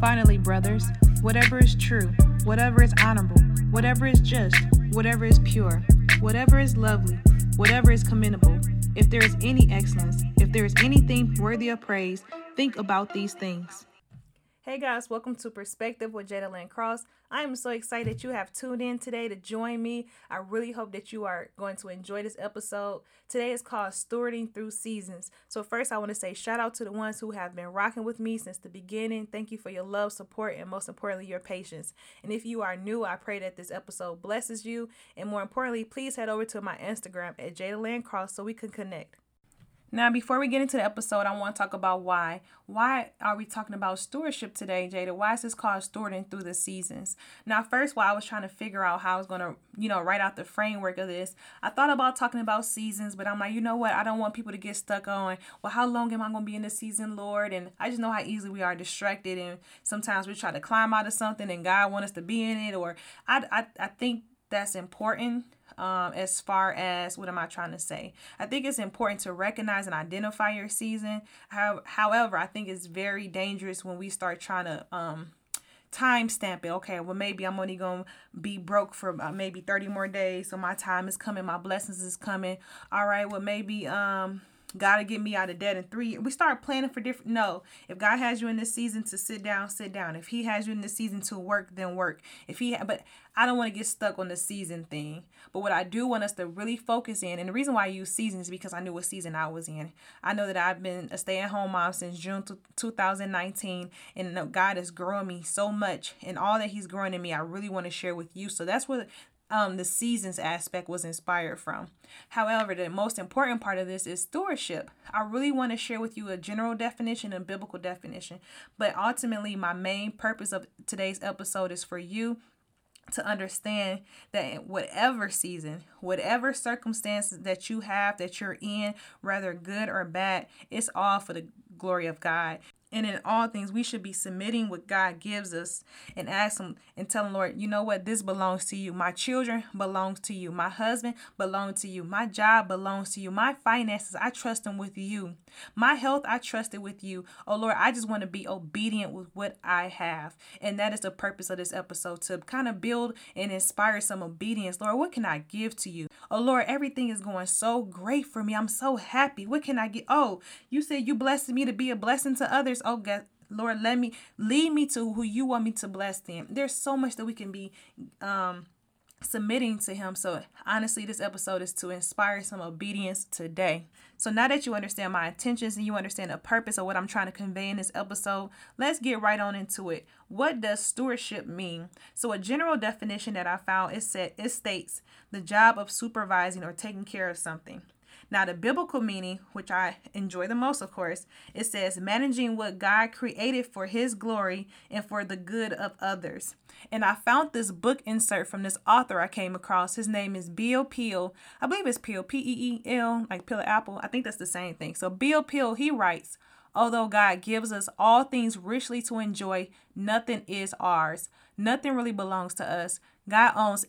Finally, brothers, whatever is true, whatever is honorable, whatever is just, whatever is pure, whatever is lovely, whatever is commendable, if there is any excellence, if there is anything worthy of praise, think about these things. Hey guys, welcome to Perspective with Jada Lynn Cross. I am so excited that you have tuned in today to join me. I really hope that you are going to enjoy this episode. Today is called Stewarding Through Seasons. So, first, I want to say shout out to the ones who have been rocking with me since the beginning. Thank you for your love, support, and most importantly, your patience. And if you are new, I pray that this episode blesses you. And more importantly, please head over to my Instagram at Jada Lynn Cross so we can connect. Now, before we get into the episode, I want to talk about why. Why are we talking about stewardship today, Jada? Why is this called stewarding through the seasons? Now, first, while I was trying to figure out how I was going to, you know, write out the framework of this, I thought about talking about seasons, but I'm like, you know what? I don't want people to get stuck on, well, how long am I going to be in this season, Lord? And I just know how easily we are distracted, and sometimes we try to climb out of something, and God wants us to be in it. Or I, I, I think that's important um, as far as what am I trying to say? I think it's important to recognize and identify your season. How, however, I think it's very dangerous when we start trying to um, time stamp it. Okay, well maybe I'm only gonna be broke for uh, maybe 30 more days, so my time is coming, my blessings is coming. All right, well maybe um God to get me out of debt in three. We start planning for different. No, if God has you in this season to sit down, sit down. If He has you in this season to work, then work. If He, but I don't want to get stuck on the season thing. But what I do want us to really focus in, and the reason why I use seasons is because I knew what season I was in. I know that I've been a stay-at-home mom since June 2019, and God is growing me so much, and all that He's growing in me, I really want to share with you. So that's what um, the seasons aspect was inspired from. However, the most important part of this is stewardship. I really want to share with you a general definition and biblical definition, but ultimately, my main purpose of today's episode is for you to understand that whatever season, whatever circumstances that you have that you're in, whether good or bad, it's all for the glory of God. And in all things, we should be submitting what God gives us and ask Him and tell Him, Lord, you know what? This belongs to you. My children belongs to you. My husband belongs to you. My job belongs to you. My finances, I trust them with you. My health, I trust it with you. Oh Lord, I just want to be obedient with what I have. And that is the purpose of this episode to kind of build and inspire some obedience. Lord, what can I give to you? Oh Lord, everything is going so great for me. I'm so happy. What can I get? Oh, you said you blessed me to be a blessing to others. Oh God, Lord, let me lead me to who you want me to bless them. There's so much that we can be um submitting to him. So honestly, this episode is to inspire some obedience today. So now that you understand my intentions and you understand the purpose of what I'm trying to convey in this episode, let's get right on into it. What does stewardship mean? So a general definition that I found is said it states the job of supervising or taking care of something. Now, the biblical meaning, which I enjoy the most, of course, it says managing what God created for his glory and for the good of others. And I found this book insert from this author I came across. His name is Bill Peel. I believe it's Peel, P E E L, like Peel Apple. I think that's the same thing. So, Bill Peel, he writes, Although God gives us all things richly to enjoy, nothing is ours. Nothing really belongs to us. God owns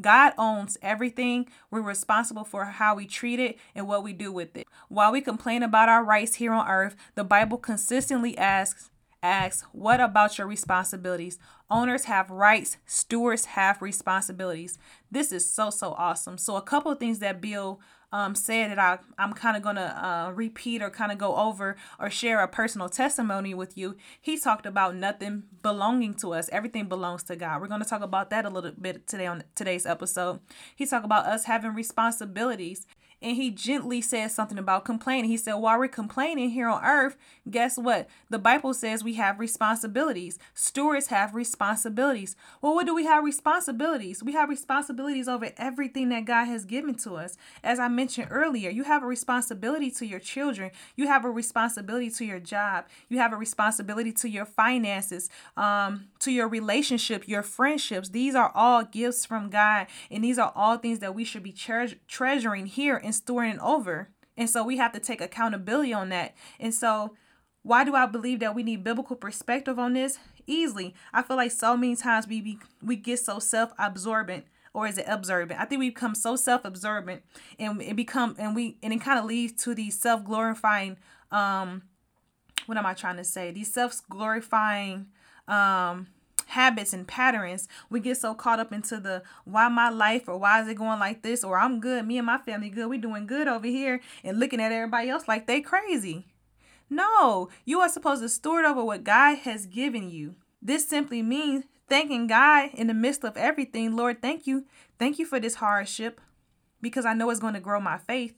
God owns everything. We're responsible for how we treat it and what we do with it. While we complain about our rights here on earth, the Bible consistently asks asks, "What about your responsibilities?" Owners have rights, stewards have responsibilities. This is so so awesome. So a couple of things that Bill um, said that I, I'm kind of going to uh, repeat or kind of go over or share a personal testimony with you. He talked about nothing belonging to us. Everything belongs to God. We're going to talk about that a little bit today on today's episode. He talked about us having responsibilities and he gently says something about complaining. He said, While we're complaining here on earth, guess what? The Bible says we have responsibilities. Stewards have responsibilities. Well, what do we have responsibilities? We have responsibilities over everything that God has given to us. As I mentioned earlier, you have a responsibility to your children, you have a responsibility to your job, you have a responsibility to your finances, um, to your relationship, your friendships. These are all gifts from God, and these are all things that we should be tre- treasuring here and storing over. And so we have to take accountability on that. And so why do I believe that we need biblical perspective on this? Easily. I feel like so many times we be, we get so self-absorbent or is it absorbent? I think we become so self-absorbent and it become and we and it kind of leads to these self-glorifying um what am I trying to say? These self-glorifying um habits and patterns. We get so caught up into the why my life or why is it going like this or I'm good, me and my family good, we doing good over here and looking at everybody else like they crazy. No, you are supposed to steward over what God has given you. This simply means thanking God in the midst of everything. Lord, thank you. Thank you for this hardship because I know it's going to grow my faith.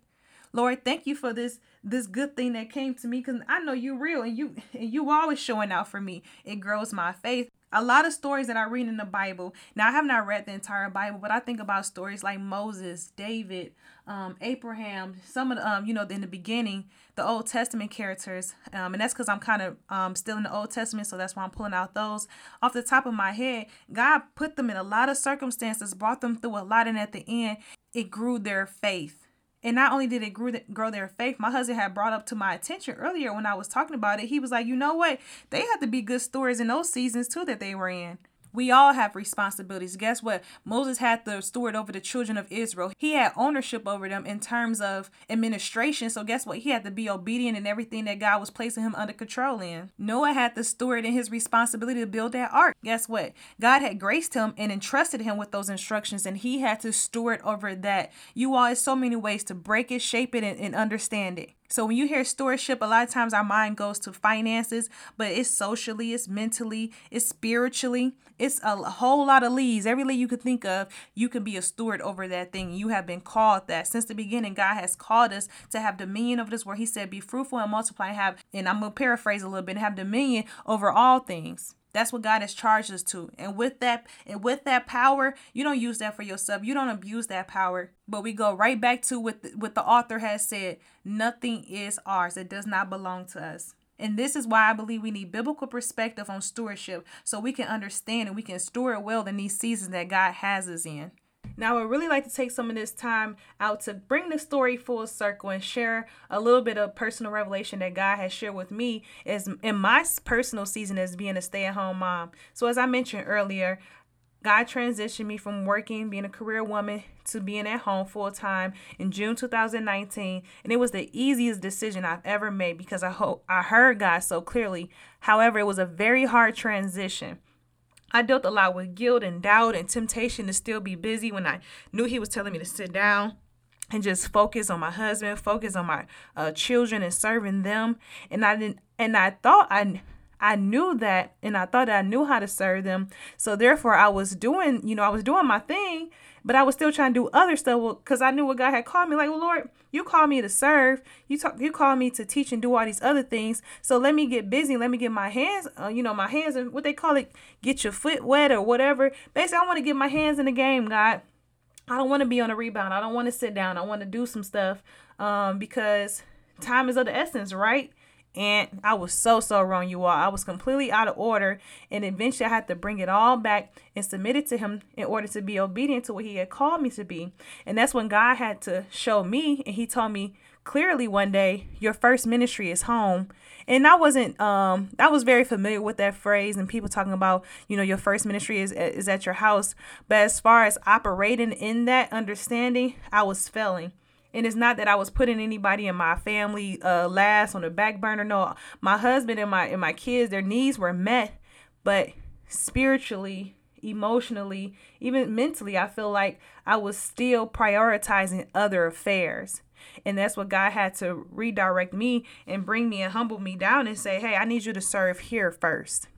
Lord, thank you for this this good thing that came to me because I know you're real and you and you always showing out for me. It grows my faith a lot of stories that I read in the Bible. Now I have not read the entire Bible, but I think about stories like Moses, David, um, Abraham, some of the, um, you know, in the beginning, the Old Testament characters, um, and that's because I'm kind of um still in the Old Testament, so that's why I'm pulling out those off the top of my head. God put them in a lot of circumstances, brought them through a lot, and at the end, it grew their faith. And not only did it grow, grow their faith, my husband had brought up to my attention earlier when I was talking about it. He was like, you know what? They had to be good stories in those seasons too that they were in. We all have responsibilities. Guess what? Moses had the steward over the children of Israel. He had ownership over them in terms of administration. So guess what? He had to be obedient in everything that God was placing him under control in. Noah had the steward in his responsibility to build that ark. Guess what? God had graced him and entrusted him with those instructions, and he had to steward over that. You all, there's so many ways to break it, shape it, and, and understand it. So when you hear stewardship, a lot of times our mind goes to finances, but it's socially, it's mentally, it's spiritually, it's a whole lot of leads. Every lead you could think of, you can be a steward over that thing. You have been called that. Since the beginning, God has called us to have dominion over this where He said, Be fruitful and multiply, and have, and I'm gonna paraphrase a little bit, have dominion over all things. That's what God has charged us to. And with that and with that power, you don't use that for yourself. You don't abuse that power. But we go right back to what the, what the author has said, nothing is ours. It does not belong to us. And this is why I believe we need biblical perspective on stewardship so we can understand and we can steward well in these seasons that God has us in. Now, I would really like to take some of this time out to bring the story full circle and share a little bit of personal revelation that God has shared with me as in my personal season as being a stay-at-home mom. So, as I mentioned earlier, God transitioned me from working, being a career woman, to being at home full time in June 2019, and it was the easiest decision I've ever made because I hope I heard God so clearly. However, it was a very hard transition. I dealt a lot with guilt and doubt and temptation to still be busy when I knew He was telling me to sit down and just focus on my husband, focus on my uh, children and serving them. And I didn't, and I thought I, I knew that, and I thought I knew how to serve them. So therefore, I was doing, you know, I was doing my thing, but I was still trying to do other stuff because I knew what God had called me. Like, well, Lord, you called me to serve. You talk, you called me to teach and do all these other things. So let me get busy. Let me get my hands, uh, you know, my hands and what they call it, get your foot wet or whatever. Basically, I want to get my hands in the game, God. I don't want to be on a rebound. I don't want to sit down. I want to do some stuff um, because time is of the essence, right? And I was so, so wrong, you all. I was completely out of order. And eventually I had to bring it all back and submit it to him in order to be obedient to what he had called me to be. And that's when God had to show me. And he told me clearly one day, your first ministry is home. And I wasn't, um, I was very familiar with that phrase and people talking about, you know, your first ministry is, is at your house. But as far as operating in that understanding, I was failing. And it's not that I was putting anybody in my family uh, last on the back burner. No, my husband and my and my kids, their needs were met, but spiritually, emotionally, even mentally, I feel like I was still prioritizing other affairs. And that's what God had to redirect me and bring me and humble me down and say, "Hey, I need you to serve here first.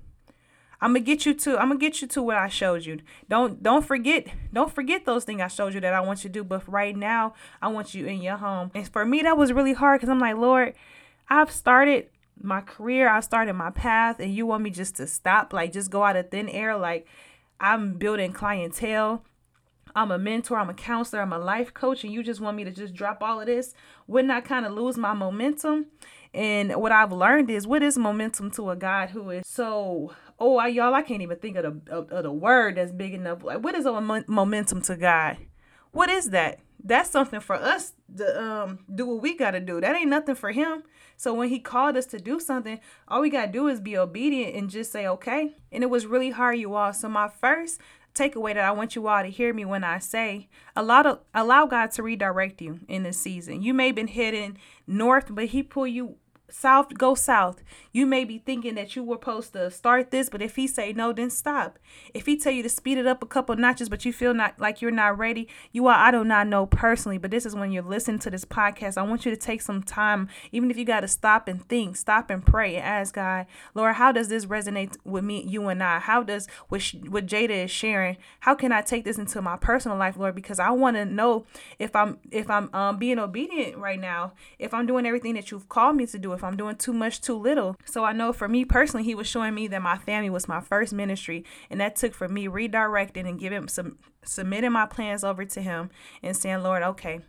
I'm gonna get you to I'm gonna get you to what I showed you. Don't don't forget don't forget those things I showed you that I want you to do. But right now, I want you in your home. And for me, that was really hard because I'm like, Lord, I've started my career, I started my path, and you want me just to stop, like just go out of thin air, like I'm building clientele. I'm a mentor, I'm a counselor, I'm a life coach, and you just want me to just drop all of this? Wouldn't I kind of lose my momentum? And what I've learned is what is momentum to a God who is so oh I, y'all I can't even think of the of, of the word that's big enough. Like what is a momentum to God? What is that? That's something for us to um do what we got to do. That ain't nothing for him. So when he called us to do something, all we got to do is be obedient and just say okay. And it was really hard you all. So my first takeaway that I want you all to hear me when I say allow to, allow God to redirect you in this season. You may have been heading north, but he pull you south, go south. You may be thinking that you were supposed to start this, but if he say no, then stop. If he tell you to speed it up a couple notches, but you feel not like you're not ready, you are. I do not know personally, but this is when you're listening to this podcast. I want you to take some time, even if you got to stop and think, stop and pray and ask God, Lord, how does this resonate with me, you and I? How does what what Jada is sharing? How can I take this into my personal life, Lord? Because I want to know if I'm if I'm um, being obedient right now, if I'm doing everything that you've called me to do, if I'm doing too much, too little. So I know for me personally, He was showing me that my family was my first ministry, and that took for me redirecting and giving some submitting my plans over to Him and saying, Lord, okay,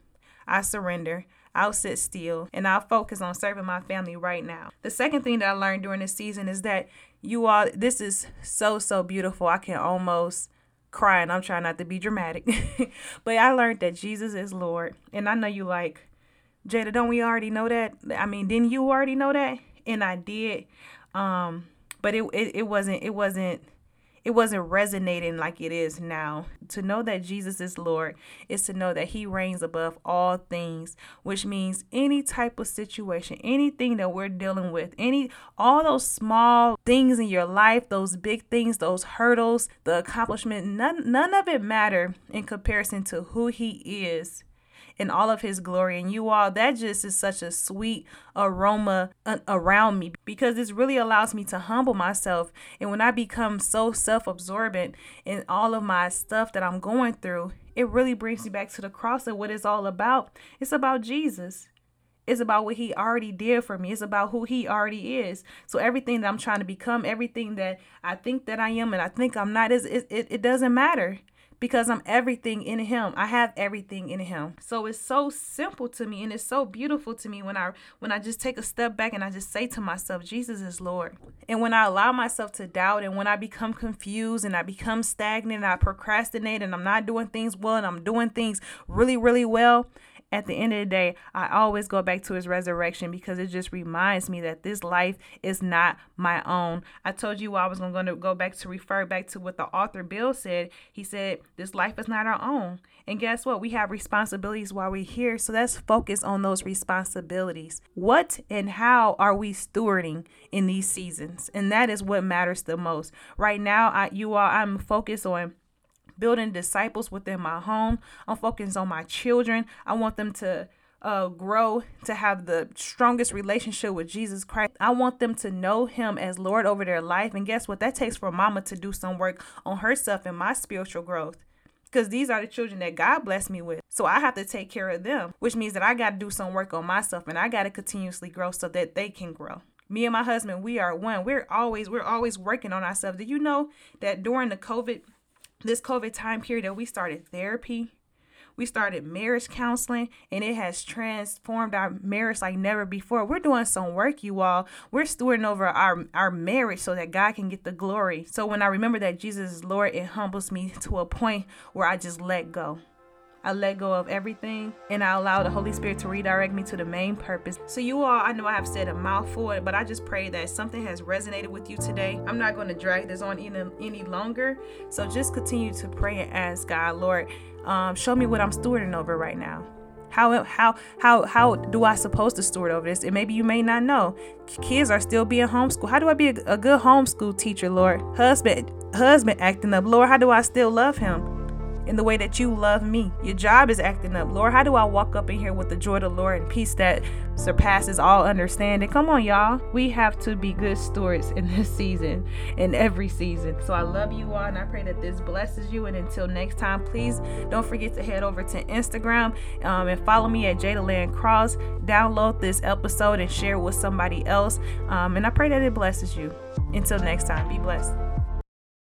I surrender. I'll sit still and I'll focus on serving my family right now. The second thing that I learned during this season is that you all, this is so, so beautiful. I can almost cry and I'm trying not to be dramatic. but I learned that Jesus is Lord. And I know you like, Jada, don't we already know that? I mean, didn't you already know that? And I did. Um, but it, it, it wasn't, it wasn't it wasn't resonating like it is now. To know that Jesus is Lord is to know that He reigns above all things, which means any type of situation, anything that we're dealing with, any all those small things in your life, those big things, those hurdles, the accomplishment, none none of it matter in comparison to who He is in all of his glory. And you all, that just is such a sweet aroma uh, around me because this really allows me to humble myself. And when I become so self absorbent in all of my stuff that I'm going through, it really brings me back to the cross and what it's all about. It's about Jesus. It's about what he already did for me. It's about who he already is. So everything that I'm trying to become, everything that I think that I am and I think I'm not, is it, it, it doesn't matter because I'm everything in him. I have everything in him. So it's so simple to me and it's so beautiful to me when I when I just take a step back and I just say to myself, Jesus is Lord. And when I allow myself to doubt and when I become confused and I become stagnant and I procrastinate and I'm not doing things well and I'm doing things really really well, at the end of the day, I always go back to his resurrection because it just reminds me that this life is not my own. I told you I was going to go back to refer back to what the author Bill said. He said, This life is not our own. And guess what? We have responsibilities while we're here. So let's focus on those responsibilities. What and how are we stewarding in these seasons? And that is what matters the most. Right now, I, you all, I'm focused on building disciples within my home. I'm focused on my children. I want them to uh, grow to have the strongest relationship with Jesus Christ. I want them to know Him as Lord over their life. And guess what? That takes for mama to do some work on herself and my spiritual growth. Because these are the children that God blessed me with. So I have to take care of them, which means that I got to do some work on myself and I got to continuously grow so that they can grow me and my husband we are one we're always we're always working on ourselves do you know that during the covid this COVID time period that we started therapy, we started marriage counseling, and it has transformed our marriage like never before. We're doing some work, you all. We're stewarding over our, our marriage so that God can get the glory. So when I remember that Jesus is Lord, it humbles me to a point where I just let go. I let go of everything and I allow the Holy Spirit to redirect me to the main purpose. So, you all, I know I have said a mouthful, but I just pray that something has resonated with you today. I'm not going to drag this on any, any longer. So, just continue to pray and ask God, Lord, um, show me what I'm stewarding over right now. How how how how do I supposed to steward over this? And maybe you may not know. Kids are still being homeschooled. How do I be a, a good homeschool teacher, Lord? Husband husband acting up, Lord. How do I still love him? In the way that you love me. Your job is acting up. Lord, how do I walk up in here with the joy of the Lord and peace that surpasses all understanding? Come on, y'all. We have to be good stewards in this season, in every season. So I love you all and I pray that this blesses you. And until next time, please don't forget to head over to Instagram um, and follow me at Jada Lynn Cross. Download this episode and share it with somebody else. Um, and I pray that it blesses you. Until next time, be blessed.